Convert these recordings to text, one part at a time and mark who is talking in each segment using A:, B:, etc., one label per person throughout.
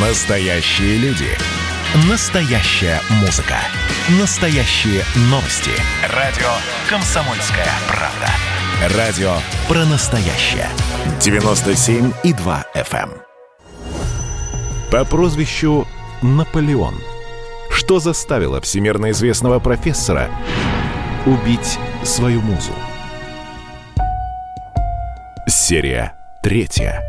A: Настоящие люди. Настоящая музыка. Настоящие новости. Радио «Комсомольская правда». Радио про настоящее. 97,2 FM. эм. По прозвищу Наполеон. Что заставило всемирно известного профессора убить свою музу? Серия третья.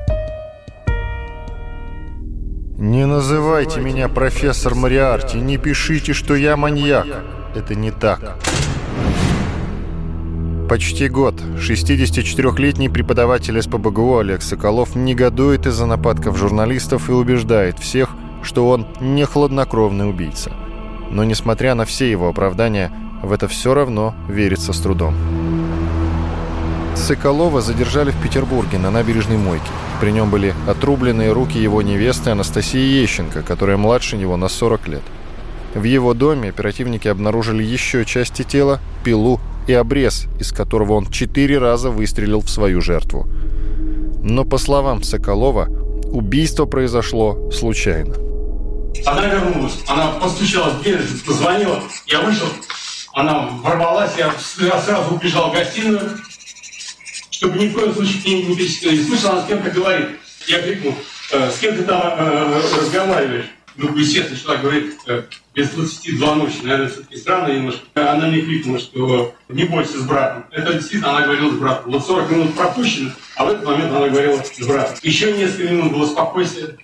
B: Не называйте меня профессор Мариарти, не пишите, что я маньяк. Это не так. Почти год 64-летний преподаватель СПБГУ Олег Соколов негодует из-за нападков журналистов и убеждает всех, что он не хладнокровный убийца. Но несмотря на все его оправдания, в это все равно верится с трудом. Соколова задержали в Петербурге на набережной Мойке. При нем были отрубленные руки его невесты Анастасии Ещенко, которая младше него на 40 лет. В его доме оперативники обнаружили еще части тела, пилу и обрез, из которого он четыре раза выстрелил в свою жертву. Но, по словам Соколова, убийство произошло случайно.
C: Она вернулась, она постучалась в дверь, позвонила, я вышел, она ворвалась, я сразу убежал в гостиную, чтобы ни в коем случае к ней не пересекли. И слышал, она с кем-то говорит. Я крикнул, «Э, с кем ты там э, разговариваешь? Ну, естественно, человек говорит, э, без 22 ночи, наверное, все-таки странно немножко. Она мне крикнула, что не бойся с братом. Это действительно она говорила с братом. Вот 40 минут пропущено, а в этот момент она говорила с братом. Еще несколько минут было спокойствие.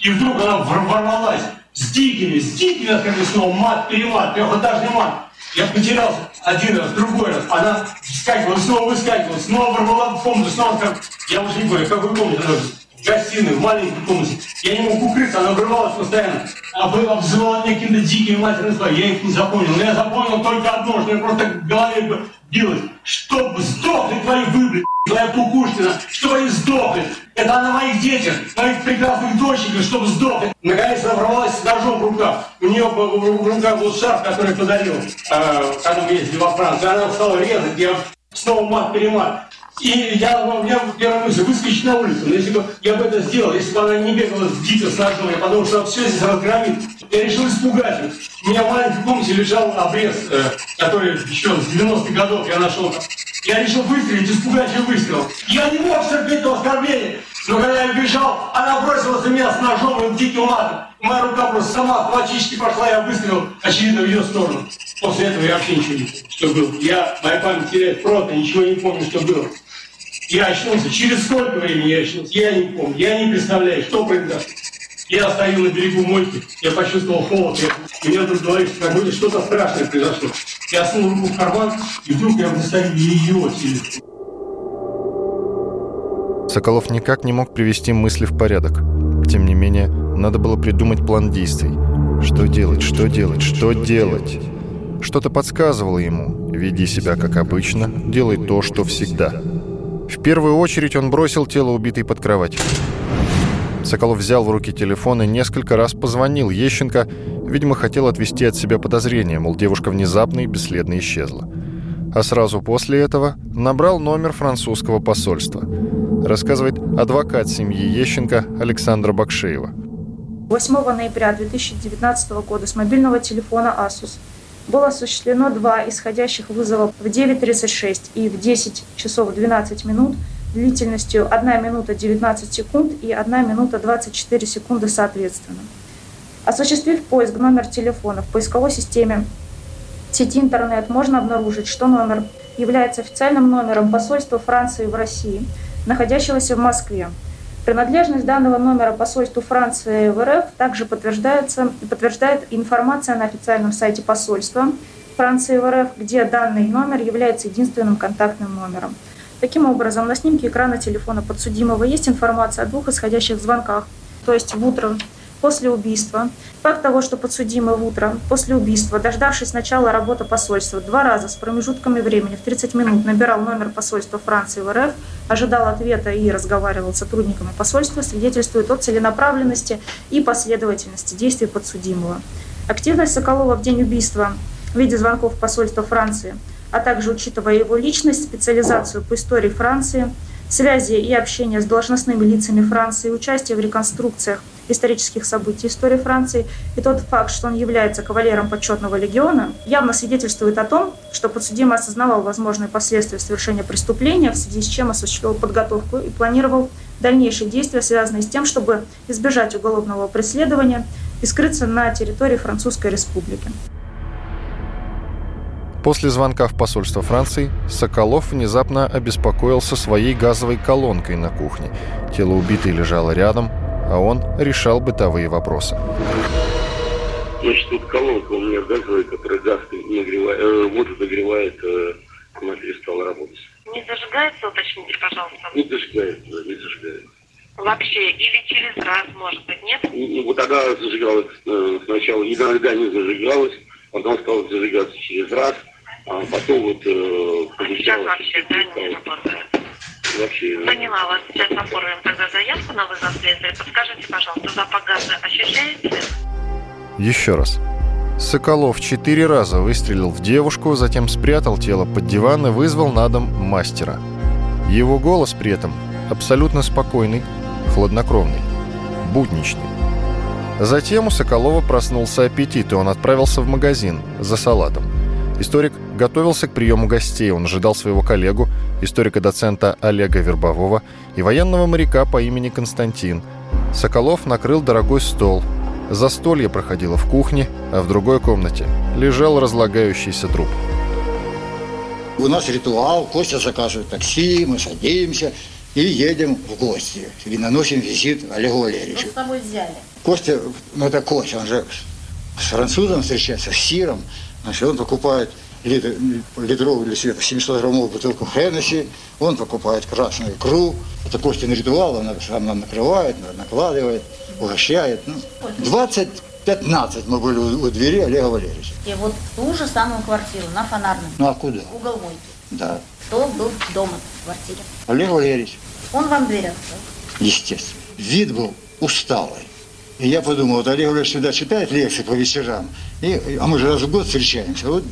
C: И вдруг она ворвалась с дикими, с дикими, как снова мат, перемат, трехэтажный мат. Я потерялся один раз, другой раз. Она вскакивала, снова выскакивала, снова ворвала в комнату, снова как... Я уже не помню, в какой комнате она в гостиной, в маленькой комнате. Я не мог укрыться, она врывалась постоянно. Обзывала меня какими-то дикими матерными словами. Я их не запомнил. Но я запомнил только одно, что я просто в голове билось. Чтобы сдохли твои выблядки, твоя Кукушкина, чтобы они сдохли. Это она моих детях, моих прекрасных дочек, чтобы сдохли. Наконец она ворвалась с ножом в руках. У нее в руках был шарф, который подарил, э, когда мы ездили во Францию. Она стала резать, я снова мат-перемат. И я, у меня первая мысль, выскочить на улицу. Но если бы я бы это сделал, если бы она не бегала дико с ножом, я подумал, что все здесь разгромит. Я решил испугать ее. У меня в маленькой комнате лежал обрез, э, который еще с 90-х годов я нашел. Я решил выстрелить, испугать ее выстрел. Я не мог терпеть этого оскорбления. Но когда я бежал, она бросилась на меня с ножом и диким матом. Моя рука просто сама автоматически пошла, я выстрелил, очевидно, в ее сторону. После этого я вообще ничего не помню, что было. Я, моя память теряет просто, ничего не помню, что было. Я очнулся. Через сколько времени я очнулся? Я не помню. Я не представляю, что произошло. Я стою на берегу мойки, я почувствовал холод, я, меня тут говорит, как будто что-то страшное произошло. Я сунул руку в карман, и вдруг я достаю ее телефон.
B: Соколов никак не мог привести мысли в порядок. Тем не менее, надо было придумать план действий. Что делать, что делать, что делать? Что-то подсказывало ему. Веди себя как обычно, делай то, что всегда. В первую очередь он бросил тело убитой под кровать. Соколов взял в руки телефон и несколько раз позвонил Ещенко, видимо, хотел отвести от себя подозрения, мол, девушка внезапно и бесследно исчезла. А сразу после этого набрал номер французского посольства. Рассказывает адвокат семьи Ещенко Александра Бакшеева.
D: 8 ноября 2019 года с мобильного телефона Asus было осуществлено два исходящих вызова в 9.36 и в 10 часов 12 минут длительностью 1 минута 19 секунд и 1 минута 24 секунды соответственно. Осуществив поиск номер телефона в поисковой системе сети интернет, можно обнаружить, что номер является официальным номером посольства Франции в России, находящегося в Москве. Принадлежность данного номера посольству Франции в РФ также подтверждается, подтверждает информация на официальном сайте посольства Франции в РФ, где данный номер является единственным контактным номером. Таким образом, на снимке экрана телефона подсудимого есть информация о двух исходящих звонках, то есть в утро после убийства. Факт того, что подсудимый в утро после убийства, дождавшись начала работы посольства, два раза с промежутками времени в 30 минут набирал номер посольства Франции в РФ, ожидал ответа и разговаривал с сотрудниками посольства, свидетельствует о целенаправленности и последовательности действий подсудимого. Активность Соколова в день убийства в виде звонков посольства Франции, а также учитывая его личность, специализацию по истории Франции, связи и общения с должностными лицами Франции, участие в реконструкциях исторических событий истории Франции и тот факт, что он является кавалером почетного легиона, явно свидетельствует о том, что подсудимый осознавал возможные последствия совершения преступления, в связи с чем осуществил подготовку и планировал дальнейшие действия, связанные с тем, чтобы избежать уголовного преследования и скрыться на территории Французской Республики.
B: После звонка в посольство Франции Соколов внезапно обеспокоился своей газовой колонкой на кухне. Тело убитой лежало рядом, а он решал бытовые вопросы.
E: Значит, тут колонка у меня газовая, которая газ нагревает, э, воду нагревает, э, она перестала работать.
F: Не зажигается, уточните, пожалуйста?
E: Не зажигается, не зажигается.
F: Вообще, или через раз, может быть, нет?
E: Ну, вот тогда зажигалась э, сначала, иногда не зажигалась, потом стала зажигаться через раз, а потом вот э,
F: Сейчас вообще, да, не работает?
E: Вообще.
F: Поняла вас. Сейчас оформим тогда заявку на вызов следствия. Подскажите, пожалуйста, запах газа ощущаете?
B: Еще раз. Соколов четыре раза выстрелил в девушку, затем спрятал тело под диван и вызвал на дом мастера. Его голос при этом абсолютно спокойный, хладнокровный, будничный. Затем у Соколова проснулся аппетит, и он отправился в магазин за салатом. Историк готовился к приему гостей. Он ожидал своего коллегу, историка-доцента Олега Вербового и военного моряка по имени Константин. Соколов накрыл дорогой стол. Застолье проходило в кухне, а в другой комнате лежал разлагающийся труп.
G: У нас ритуал, Костя заказывает такси, мы садимся и едем в гости. И наносим визит Олегу Валерьевичу.
F: Что с собой взяли?
G: Костя, ну это Костя, он же с французом встречается, с Сиром. Значит, он покупает литр, литровую себя 700-граммовую бутылку Хеннесси, он покупает красную икру. Это Костин ритуал, он сам нам накрывает, накладывает, угощает. Ну, 20-15 мы были у, у двери Олега Валерьевича.
H: И вот ту же самую квартиру, на Фонарном,
G: Ну а куда?
H: угол мойки.
G: Да.
H: Кто был дома в квартире?
G: Олег Валерьевич,
H: Он вам дверь открыл.
G: естественно. Вид был усталый. И я подумал, вот Олег Валерьевич всегда читает лекции по вечерам, и, а мы же раз в год встречаемся. Вот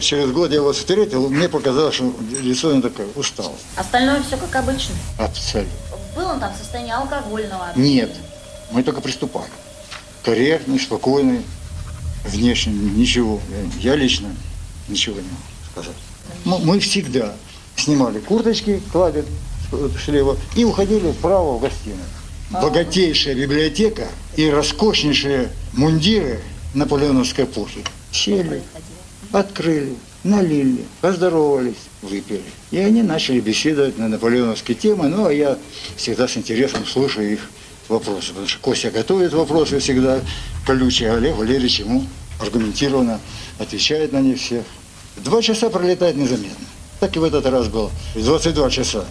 G: через год я его встретил, мне показалось, что лицо он такое усталое.
H: Остальное все как обычно.
G: Абсолютно.
H: Был он там в состоянии алкогольного.
G: Нет, мы только приступали. Корректный, спокойный, внешне ничего. Я лично ничего не могу сказать. Мы, мы всегда снимали курточки, кладет слева, и уходили вправо в гостиную. Богатейшая библиотека и роскошнейшие мундиры наполеоновской эпохи. Сели, открыли, налили, поздоровались, выпили. И они начали беседовать на наполеоновские темы, ну а я всегда с интересом слушаю их вопросы, потому что Костя готовит вопросы всегда колючие, а Олег Валерьевич ему аргументированно отвечает на них всех. Два часа пролетает незаметно. Так и в этот раз было. 22 часа.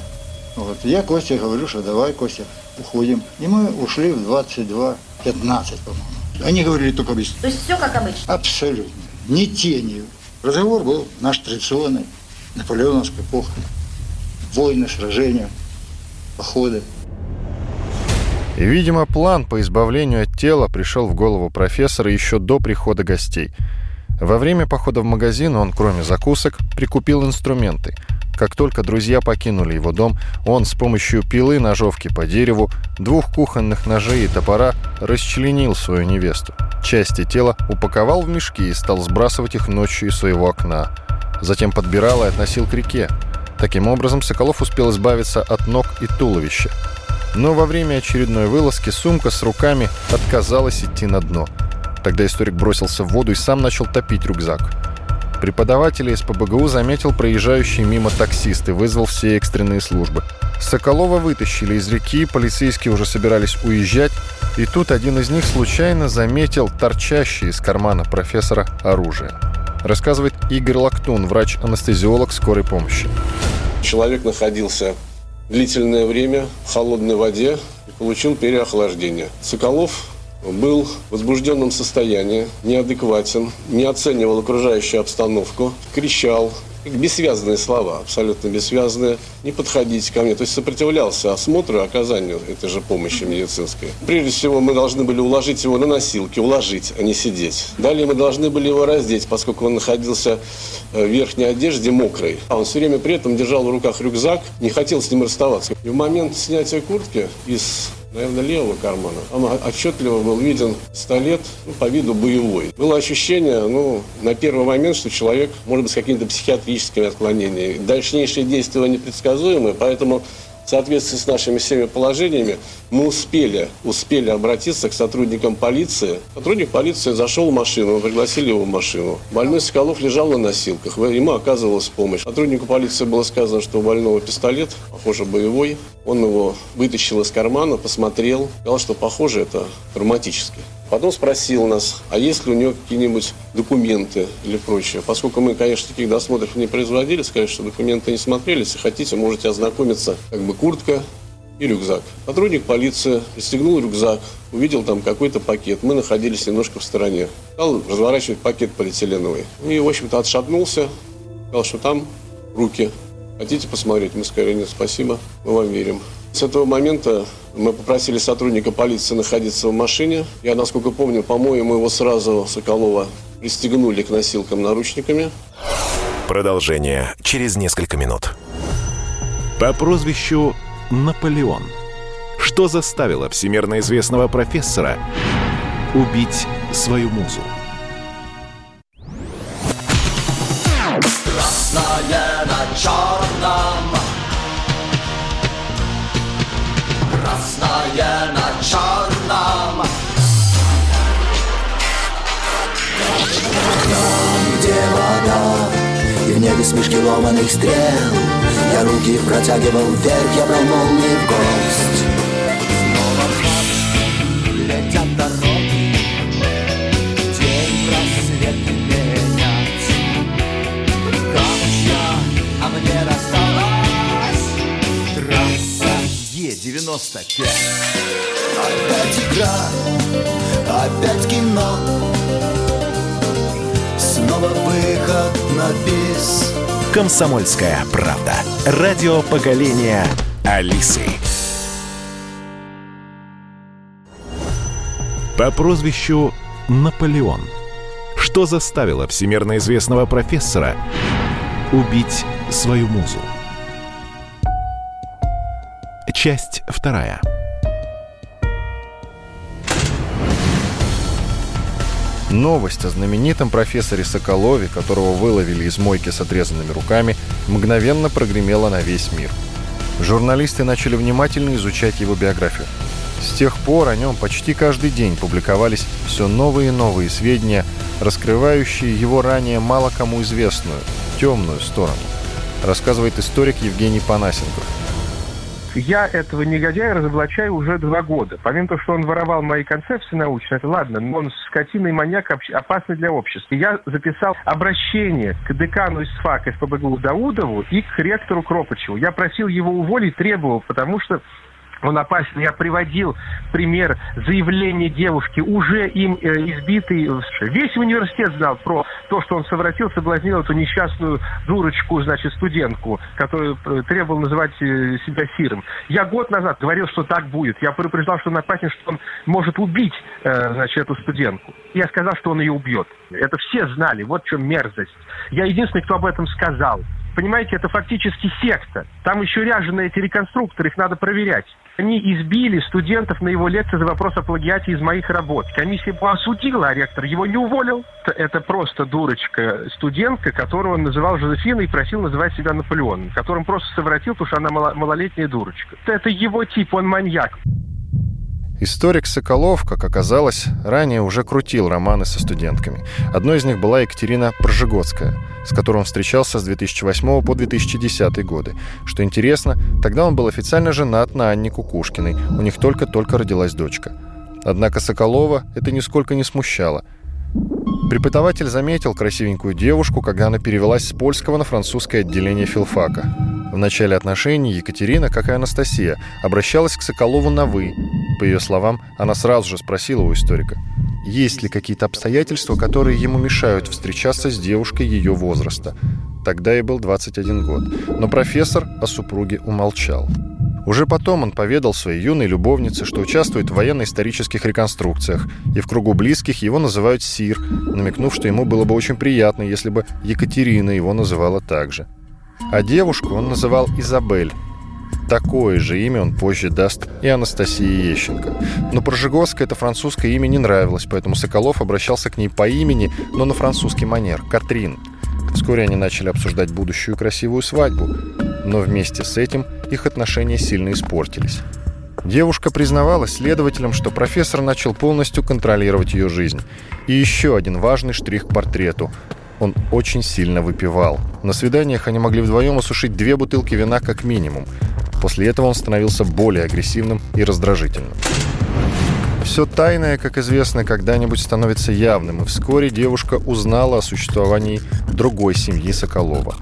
G: Вот. Я Костя говорю, что давай, Костя, уходим. И мы ушли в 22.15, по-моему. Они говорили только без...
H: То есть все как обычно.
G: Абсолютно. Ни тенью. Разговор был наш традиционный, наполеоновской эпохи. Войны, сражения, походы.
B: И, видимо, план по избавлению от тела пришел в голову профессора еще до прихода гостей. Во время похода в магазин он, кроме закусок, прикупил инструменты. Как только друзья покинули его дом, он с помощью пилы, ножовки по дереву, двух кухонных ножей и топора расчленил свою невесту. Части тела упаковал в мешки и стал сбрасывать их ночью из своего окна. Затем подбирал и относил к реке. Таким образом, Соколов успел избавиться от ног и туловища. Но во время очередной вылазки сумка с руками отказалась идти на дно. Тогда историк бросился в воду и сам начал топить рюкзак. Преподаватель из ПБГУ заметил проезжающий мимо таксист и вызвал все экстренные службы. Соколова вытащили из реки, полицейские уже собирались уезжать, и тут один из них случайно заметил торчащее из кармана профессора оружие. Рассказывает Игорь Лактун, врач-анестезиолог скорой помощи.
I: Человек находился длительное время в холодной воде и получил переохлаждение. Соколов был в возбужденном состоянии, неадекватен, не оценивал окружающую обстановку, кричал, бессвязные слова, абсолютно бессвязные. Не подходите ко мне. То есть сопротивлялся осмотру и оказанию этой же помощи медицинской. Прежде всего, мы должны были уложить его на носилки, уложить, а не сидеть. Далее мы должны были его раздеть, поскольку он находился э, в верхней одежде мокрой. А он все время при этом держал в руках рюкзак, не хотел с ним расставаться. И в момент снятия куртки из наверное, левого кармана. Там отчетливо был виден пистолет, ну, по виду боевой. Было ощущение, ну, на первый момент, что человек может быть с какими-то психиатрическими отклонениями. Дальнейшие действия непредсказуемы, поэтому в соответствии с нашими всеми положениями, мы успели, успели обратиться к сотрудникам полиции. Сотрудник полиции зашел в машину, мы пригласили его в машину. Больной Соколов лежал на носилках, ему оказывалась помощь. Сотруднику полиции было сказано, что у больного пистолет, похоже, боевой. Он его вытащил из кармана, посмотрел, сказал, что, похоже, это травматический. Потом спросил нас, а есть ли у него какие-нибудь документы или прочее. Поскольку мы, конечно, таких досмотров не производили, сказать, что документы не смотрели, если хотите, можете ознакомиться, как бы куртка и рюкзак. Сотрудник полиции пристегнул рюкзак, увидел там какой-то пакет. Мы находились немножко в стороне. Стал разворачивать пакет полиэтиленовый. И, в общем-то, отшатнулся, сказал, что там руки. Хотите посмотреть? Мы сказали, нет, спасибо, мы вам верим. С этого момента мы попросили сотрудника полиции находиться в машине. Я, насколько помню, по-моему, его сразу, Соколова, пристегнули к носилкам наручниками.
A: Продолжение через несколько минут. По прозвищу Наполеон. Что заставило всемирно известного профессора убить свою музу?
J: Красное на черном небе смешки ломаных стрел. Я руки протягивал вверх, я брал молнии в гость Снова летят дороги День просвет менять Камушья, а мне досталась Трасса Е-95 Опять игра, опять кино. Снова выход на бис
A: Комсомольская правда. Радио поколения Алисы. По прозвищу Наполеон. Что заставило всемирно известного профессора убить свою музу? Часть вторая.
B: Новость о знаменитом профессоре Соколове, которого выловили из мойки с отрезанными руками, мгновенно прогремела на весь мир. Журналисты начали внимательно изучать его биографию. С тех пор о нем почти каждый день публиковались все новые и новые сведения, раскрывающие его ранее мало кому известную, темную сторону, рассказывает историк Евгений Панасенков.
K: Я этого негодяя разоблачаю уже два года. Помимо того, что он воровал мои концепции научные, это ладно, но он скотина и маньяк опасный для общества. Я записал обращение к декану из ФАК ФПБГУ Даудову и к ректору Кропачеву. Я просил его уволить, требовал, потому что он опасен. Я приводил пример заявления девушки, уже им э, избитой. Весь университет знал про то, что он совратил, соблазнил эту несчастную дурочку, значит, студентку, которую э, требовал называть э, себя сиром. Я год назад говорил, что так будет. Я предупреждал, что он опасен, что он может убить, э, значит, эту студентку. Я сказал, что он ее убьет. Это все знали. Вот в чем мерзость. Я единственный, кто об этом сказал понимаете, это фактически секта. Там еще ряженые эти реконструкторы, их надо проверять. Они избили студентов на его лекции за вопрос о плагиате из моих работ. Комиссия его осудила, а ректор его не уволил. Это просто дурочка студентка, которую он называл Жозефиной и просил называть себя Наполеоном, которым просто совратил, потому что она малолетняя дурочка. Это его тип, он маньяк.
B: Историк Соколов, как оказалось, ранее уже крутил романы со студентками. Одной из них была Екатерина Пржегодская, с которой он встречался с 2008 по 2010 годы. Что интересно, тогда он был официально женат на Анне Кукушкиной. У них только-только родилась дочка. Однако Соколова это нисколько не смущало. Преподаватель заметил красивенькую девушку, когда она перевелась с польского на французское отделение филфака. В начале отношений Екатерина, как и Анастасия, обращалась к Соколову на «вы». По ее словам, она сразу же спросила у историка, есть ли какие-то обстоятельства, которые ему мешают встречаться с девушкой ее возраста. тогда ей был 21 год. Но профессор о супруге умолчал. Уже потом он поведал своей юной любовнице, что участвует в военно-исторических реконструкциях, и в кругу близких его называют Сир, намекнув, что ему было бы очень приятно, если бы Екатерина его называла так же. А девушку он называл Изабель. Такое же имя он позже даст и Анастасии Ещенко. Но Прожигоска это французское имя не нравилось, поэтому Соколов обращался к ней по имени, но на французский манер – Катрин. Вскоре они начали обсуждать будущую красивую свадьбу, но вместе с этим их отношения сильно испортились. Девушка признавалась следователям, что профессор начал полностью контролировать ее жизнь. И еще один важный штрих к портрету. Он очень сильно выпивал. На свиданиях они могли вдвоем осушить две бутылки вина как минимум. После этого он становился более агрессивным и раздражительным. Все тайное, как известно, когда-нибудь становится явным, и вскоре девушка узнала о существовании другой семьи Соколова.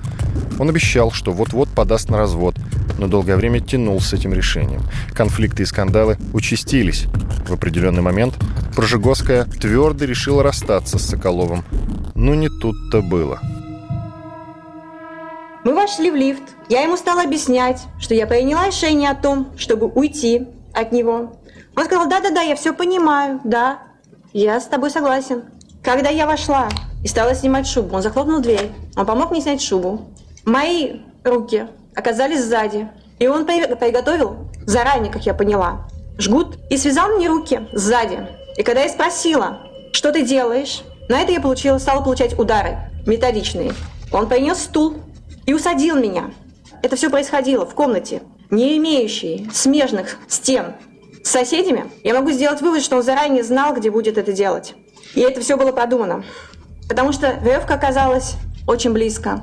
B: Он обещал, что вот-вот подаст на развод, но долгое время тянул с этим решением. Конфликты и скандалы участились. В определенный момент Прожигоская твердо решила расстаться с Соколовым. Но не тут-то было.
L: Мы вошли в лифт. Я ему стала объяснять, что я приняла решение о том, чтобы уйти от него. Он сказал, да-да-да, я все понимаю, да, я с тобой согласен. Когда я вошла и стала снимать шубу, он захлопнул дверь, он помог мне снять шубу. Мои руки оказались сзади, и он приготовил заранее, как я поняла, жгут и связал мне руки сзади. И когда я спросила, что ты делаешь, на это я получила, стала получать удары методичные. Он принес стул и усадил меня. Это все происходило в комнате, не имеющей смежных стен с соседями. Я могу сделать вывод, что он заранее знал, где будет это делать. И это все было продумано. Потому что веревка оказалась очень близко.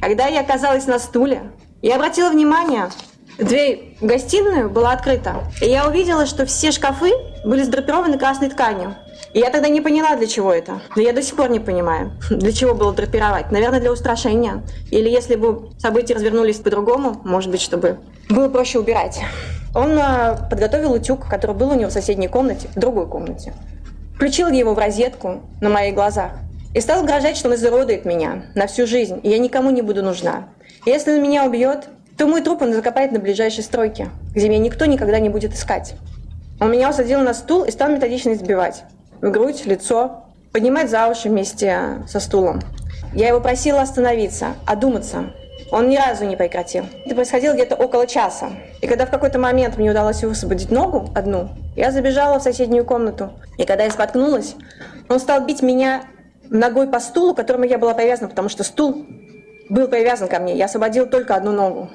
L: Когда я оказалась на стуле, я обратила внимание, дверь в гостиную была открыта. И я увидела, что все шкафы были сдрапированы красной тканью. И я тогда не поняла, для чего это. Да я до сих пор не понимаю, для чего было драпировать. Наверное, для устрашения. Или если бы события развернулись по-другому, может быть, чтобы было проще убирать. Он э, подготовил утюг, который был у него в соседней комнате, в другой комнате. Включил его в розетку на моих глазах. И стал угрожать, что он изуродует меня на всю жизнь, и я никому не буду нужна. И если он меня убьет, то мой труп он закопает на ближайшей стройке, где меня никто никогда не будет искать. Он меня усадил на стул и стал методично избивать. В грудь, лицо, поднимать за уши вместе со стулом. Я его просила остановиться, одуматься. Он ни разу не прекратил. Это происходило где-то около часа. И когда в какой-то момент мне удалось высвободить ногу одну, я забежала в соседнюю комнату. И когда я споткнулась, он стал бить меня ногой по стулу, к которому я была привязана, потому что стул был привязан ко мне. Я освободила только одну ногу.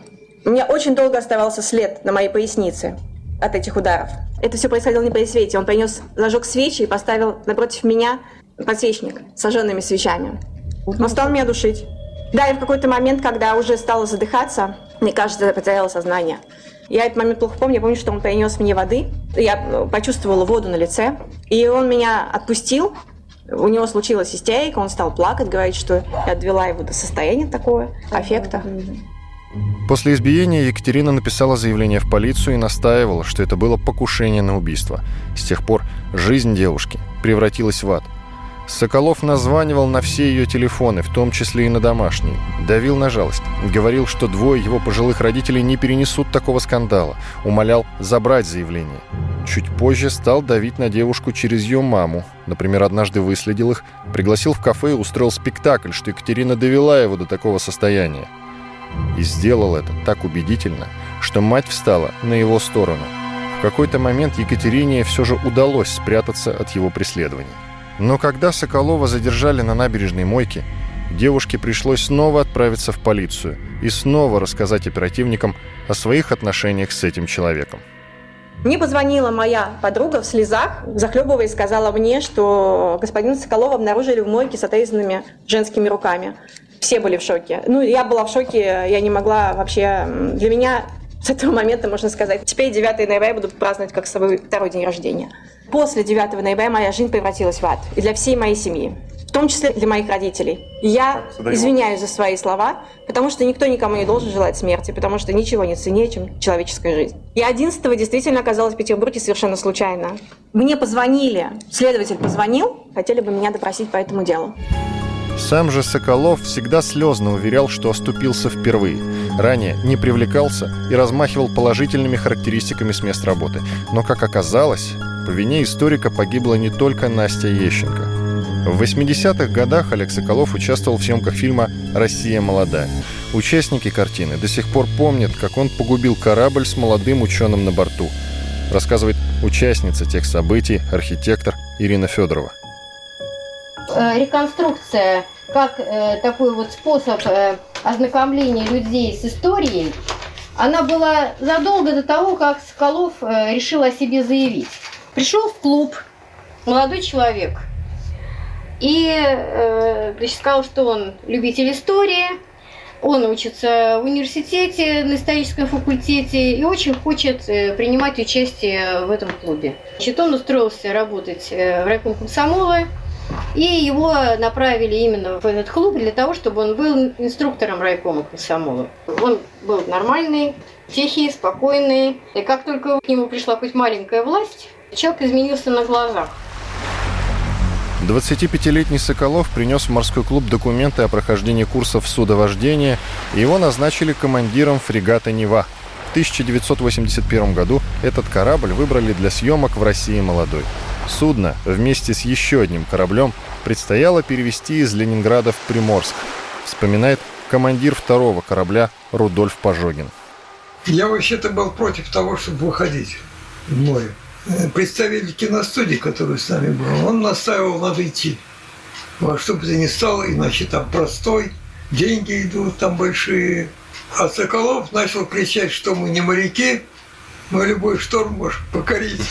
L: У меня очень долго оставался след на моей пояснице от этих ударов. Это все происходило не при свете. Он принес, зажег свечи и поставил напротив меня подсвечник с сожженными свечами. Он стал меня душить. Да, и в какой-то момент, когда уже стала задыхаться, мне кажется, я потеряла сознание. Я этот момент плохо помню. Я помню, что он принес мне воды. Я почувствовала воду на лице. И он меня отпустил, у него случилась истерика, он стал плакать, говорить, что я довела его до состояния такого, аффекта.
B: После избиения Екатерина написала заявление в полицию и настаивала, что это было покушение на убийство. С тех пор жизнь девушки превратилась в ад. Соколов названивал на все ее телефоны, в том числе и на домашние. Давил на жалость. Говорил, что двое его пожилых родителей не перенесут такого скандала. Умолял забрать заявление. Чуть позже стал давить на девушку через ее маму. Например, однажды выследил их, пригласил в кафе и устроил спектакль, что Екатерина довела его до такого состояния. И сделал это так убедительно, что мать встала на его сторону. В какой-то момент Екатерине все же удалось спрятаться от его преследования. Но когда Соколова задержали на набережной мойке, девушке пришлось снова отправиться в полицию и снова рассказать оперативникам о своих отношениях с этим человеком.
L: Мне позвонила моя подруга в слезах, захлебываясь, сказала мне, что господина Соколова обнаружили в мойке с отрезанными женскими руками. Все были в шоке. Ну, я была в шоке, я не могла вообще... Для меня с этого момента, можно сказать, теперь 9 ноября я буду праздновать как свой второй день рождения. После 9 ноября моя жизнь превратилась в ад. И для всей моей семьи. В том числе для моих родителей. И я извиняюсь за свои слова, потому что никто никому не должен желать смерти, потому что ничего не ценнее, чем человеческая жизнь. Я 11 действительно оказалась в Петербурге совершенно случайно. Мне позвонили, следователь позвонил, хотели бы меня допросить по этому делу.
B: Сам же Соколов всегда слезно уверял, что оступился впервые. Ранее не привлекался и размахивал положительными характеристиками с мест работы. Но, как оказалось, по вине историка погибла не только Настя Ещенко. В 80-х годах Олег Соколов участвовал в съемках фильма «Россия молодая». Участники картины до сих пор помнят, как он погубил корабль с молодым ученым на борту. Рассказывает участница тех событий, архитектор Ирина Федорова.
M: Э, реконструкция как э, такой вот способ э, ознакомления людей с историей, она была задолго до того, как Соколов решил о себе заявить. Пришел в клуб молодой человек и значит, сказал, что он любитель истории, он учится в университете, на историческом факультете и очень хочет принимать участие в этом клубе. Значит, он устроился работать в райком комсомола, и его направили именно в этот клуб для того, чтобы он был инструктором райкома комсомола. Он был нормальный, тихий, спокойный. И как только к нему пришла хоть маленькая власть, человек изменился на глазах.
B: 25-летний Соколов принес в морской клуб документы о прохождении курсов судовождения, и его назначили командиром фрегата «Нева». В 1981 году этот корабль выбрали для съемок в России молодой. Судно вместе с еще одним кораблем предстояло перевести из Ленинграда в Приморск, вспоминает командир второго корабля Рудольф Пожогин.
N: Я вообще-то был против того, чтобы выходить в море. Представитель киностудии, который с нами был, он настаивал, надо идти. Во что бы то ни стало, иначе там простой, деньги идут там большие. А Соколов начал кричать, что мы не моряки, мы любой шторм можем покорить.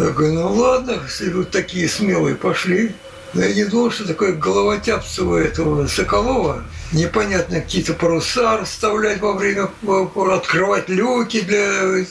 N: Такой, ну ладно, если вы такие смелые пошли. Но я не думал, что такое головотяпцево этого Соколова. Непонятно, какие-то паруса расставлять во время, открывать люки для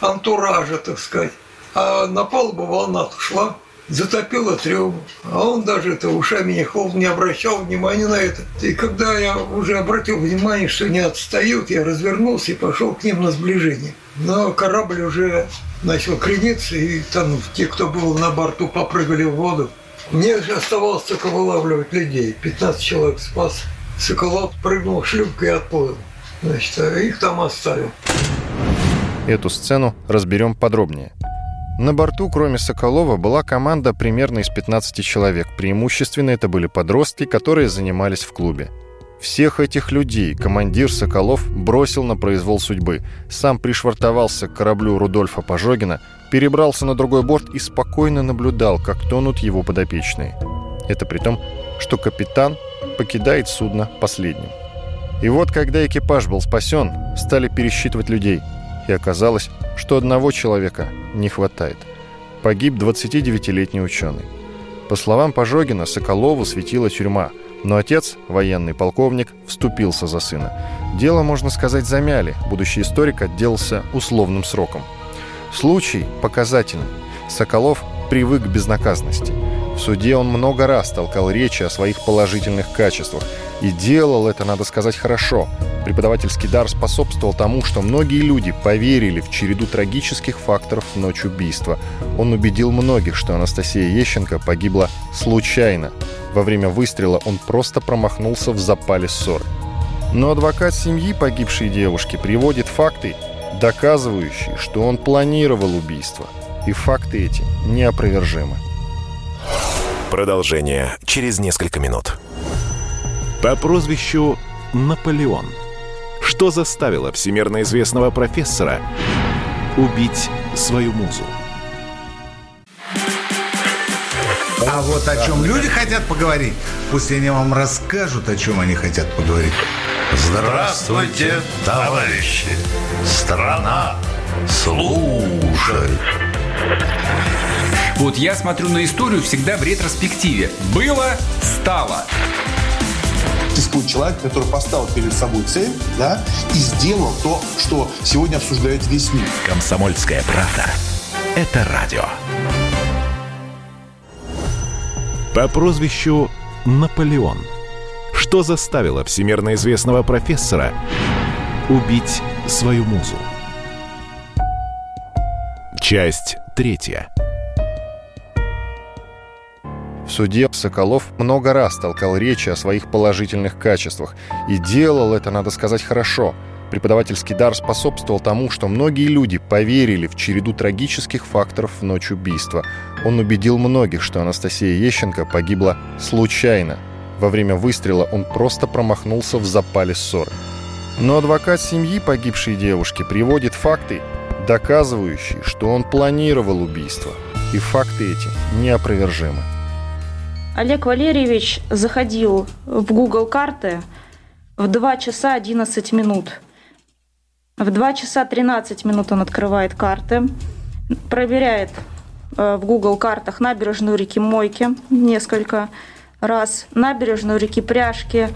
N: антуража, так сказать. А на палубу волна шла, затопила трюм. А он даже это ушами не хлоп, не обращал внимания на это. И когда я уже обратил внимание, что не отстают, я развернулся и пошел к ним на сближение. Но корабль уже начал крениться, и там те, кто был на борту, попрыгали в воду. Мне же оставалось только вылавливать людей. 15 человек спас. Соколов прыгнул в шлюпку и отплыл. Значит, а их там оставил.
B: Эту сцену разберем подробнее. На борту, кроме Соколова, была команда примерно из 15 человек. Преимущественно это были подростки, которые занимались в клубе. Всех этих людей командир Соколов бросил на произвол судьбы. Сам пришвартовался к кораблю Рудольфа Пожогина, перебрался на другой борт и спокойно наблюдал, как тонут его подопечные. Это при том, что капитан покидает судно последним. И вот, когда экипаж был спасен, стали пересчитывать людей. И оказалось, что одного человека не хватает. Погиб 29-летний ученый. По словам Пожогина, Соколову светила тюрьма – но отец, военный полковник, вступился за сына. Дело, можно сказать, замяли. Будущий историк отделался условным сроком. Случай показательный. Соколов привык к безнаказанности. В суде он много раз толкал речи о своих положительных качествах. И делал это, надо сказать, хорошо. Преподавательский дар способствовал тому, что многие люди поверили в череду трагических факторов в ночь убийства. Он убедил многих, что Анастасия Ещенко погибла случайно, во время выстрела он просто промахнулся в запале ссоры. Но адвокат семьи погибшей девушки приводит факты, доказывающие, что он планировал убийство. И факты эти неопровержимы.
A: Продолжение через несколько минут. По прозвищу Наполеон. Что заставило всемирно известного профессора убить свою музу?
O: А вот о чем люди хотят поговорить, пусть они вам расскажут, о чем они хотят поговорить.
P: Здравствуйте, товарищи! Страна служит!
Q: Вот я смотрю на историю всегда в ретроспективе. Было, стало.
R: Существует человек, который поставил перед собой цель, да, и сделал то, что сегодня обсуждает весь мир.
A: Комсомольская правда. Это радио. По прозвищу Наполеон. Что заставило всемирно известного профессора убить свою музу? Часть третья.
B: В суде Соколов много раз толкал речи о своих положительных качествах. И делал это, надо сказать, хорошо. Преподавательский дар способствовал тому, что многие люди поверили в череду трагических факторов в ночь убийства. Он убедил многих, что Анастасия Ещенко погибла случайно. Во время выстрела он просто промахнулся в запале ссоры. Но адвокат семьи погибшей девушки приводит факты, доказывающие, что он планировал убийство. И факты эти неопровержимы.
D: Олег Валерьевич заходил в Google карты в 2 часа 11 минут. В 2 часа 13 минут он открывает карты, проверяет э, в Google картах набережную реки Мойки несколько раз, набережную реки Пряжки,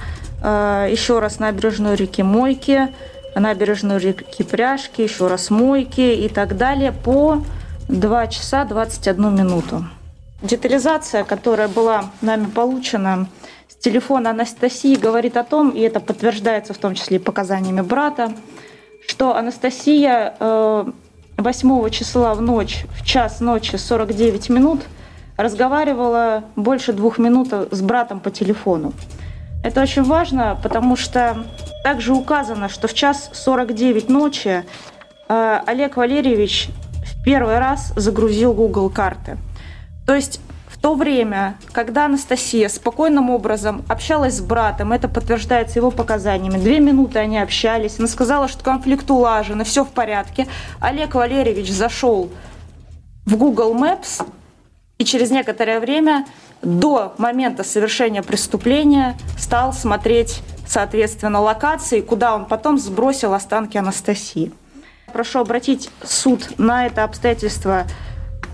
D: э, еще раз набережную реки Мойки, набережную реки Пряжки, еще раз Мойки и так далее по 2 часа 21 минуту. Детализация, которая была нами получена с телефона Анастасии, говорит о том, и это подтверждается в том числе показаниями брата, что Анастасия 8 э, числа в ночь, в час ночи 49 минут, разговаривала больше двух минут с братом по телефону. Это очень важно, потому что также указано, что в час 49 ночи э, Олег Валерьевич в первый раз загрузил Google карты. То есть в то время, когда Анастасия спокойным образом общалась с братом, это подтверждается его показаниями, две минуты они общались, она сказала, что конфликт улажен, и все в порядке, Олег Валерьевич зашел в Google Maps, и через некоторое время до момента совершения преступления стал смотреть, соответственно, локации, куда он потом сбросил останки Анастасии. Прошу обратить суд на это обстоятельство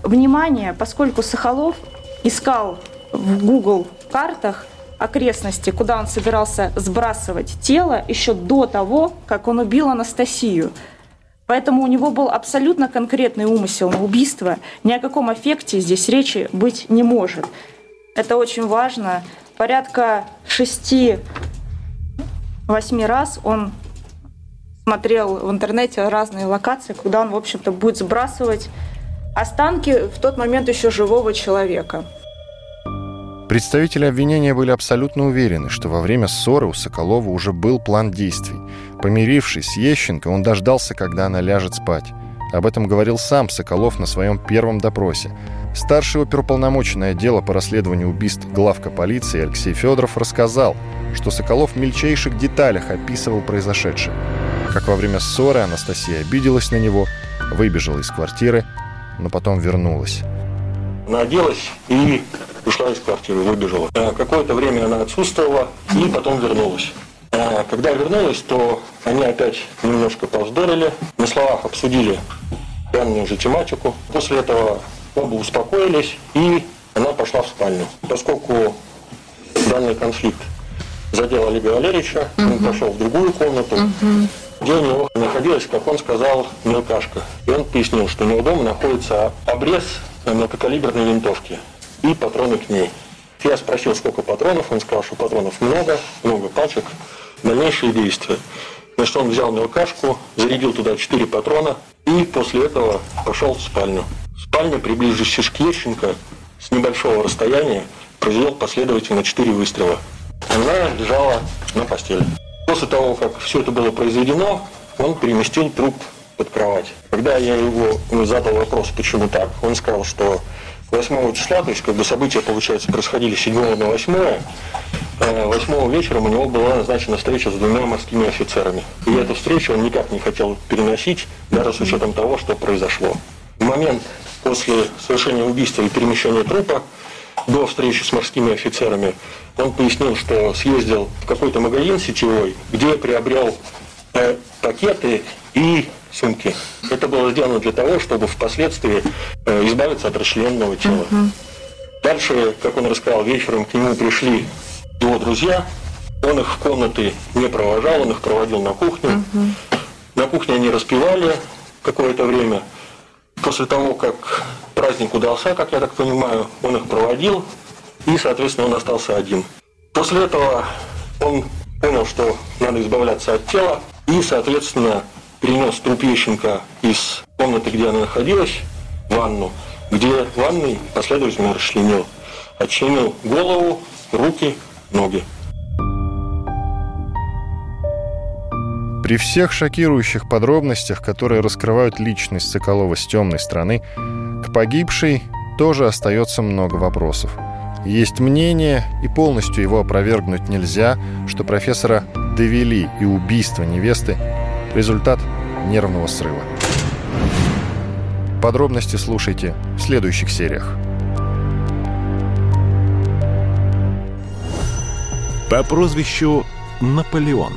D: внимание, поскольку Сахалов искал в Google картах окрестности, куда он собирался сбрасывать тело еще до того, как он убил Анастасию. Поэтому у него был абсолютно конкретный умысел на убийство. Ни о каком эффекте здесь речи быть не может. Это очень важно. Порядка шести-восьми раз он смотрел в интернете разные локации, куда он, в общем-то, будет сбрасывать останки в тот момент еще живого человека.
B: Представители обвинения были абсолютно уверены, что во время ссоры у Соколова уже был план действий. Помирившись с Ещенко, он дождался, когда она ляжет спать. Об этом говорил сам Соколов на своем первом допросе. Старший оперуполномоченный отдела по расследованию убийств главка полиции Алексей Федоров рассказал, что Соколов в мельчайших деталях описывал произошедшее. Как во время ссоры Анастасия обиделась на него, выбежала из квартиры, но потом вернулась.
S: Она оделась и ушла из квартиры, выбежала. Э, какое-то время она отсутствовала и потом вернулась. Э, когда вернулась, то они опять немножко повздорили, на словах обсудили данную же тематику. После этого оба успокоились, и она пошла в спальню. Поскольку данный конфликт задел Олега Валерьевича, угу. он пошел в другую комнату, угу где у него находилась, как он сказал, мелкашка. И он пояснил, что у него дома находится обрез мелкокалиберной винтовки и патроны к ней. Я спросил, сколько патронов, он сказал, что патронов много, много пачек. Дальнейшие действия. Значит, он взял мелкашку, зарядил туда 4 патрона и после этого пошел в спальню. В спальне, приближившись к Ещенко, с небольшого расстояния произвел последовательно 4 выстрела. Она лежала на постели. После того, как все это было произведено, он переместил труп под кровать. Когда я его ну, задал вопрос, почему так, он сказал, что 8 числа, то есть как бы события, получается, происходили 7 на 8, 8 э, вечером у него была назначена встреча с двумя морскими офицерами. И эту встречу он никак не хотел переносить, даже с учетом того, что произошло. В момент после совершения убийства и перемещения трупа до встречи с морскими офицерами, он пояснил, что съездил в какой-то магазин сетевой, где приобрел э, пакеты и сумки. Это было сделано для того, чтобы впоследствии э, избавиться от расчлененного тела. Угу. Дальше, как он рассказал, вечером к нему пришли его друзья. Он их в комнаты не провожал, он их проводил на кухню. Угу. На кухне они распевали какое-то время. После того, как праздник удался, как я так понимаю, он их проводил, и, соответственно, он остался один. После этого он понял, что надо избавляться от тела, и, соответственно, перенес труп Ещенко из комнаты, где она находилась, в ванну, где ванной последовательно расчленил. Отчленил голову, руки, ноги.
B: При всех шокирующих подробностях, которые раскрывают личность Соколова с темной стороны, к погибшей тоже остается много вопросов. Есть мнение, и полностью его опровергнуть нельзя, что профессора довели и убийство невесты – результат нервного срыва. Подробности слушайте в следующих сериях.
A: По прозвищу Наполеон.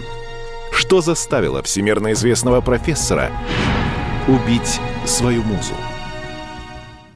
A: Что заставило всемирно известного профессора убить свою музу?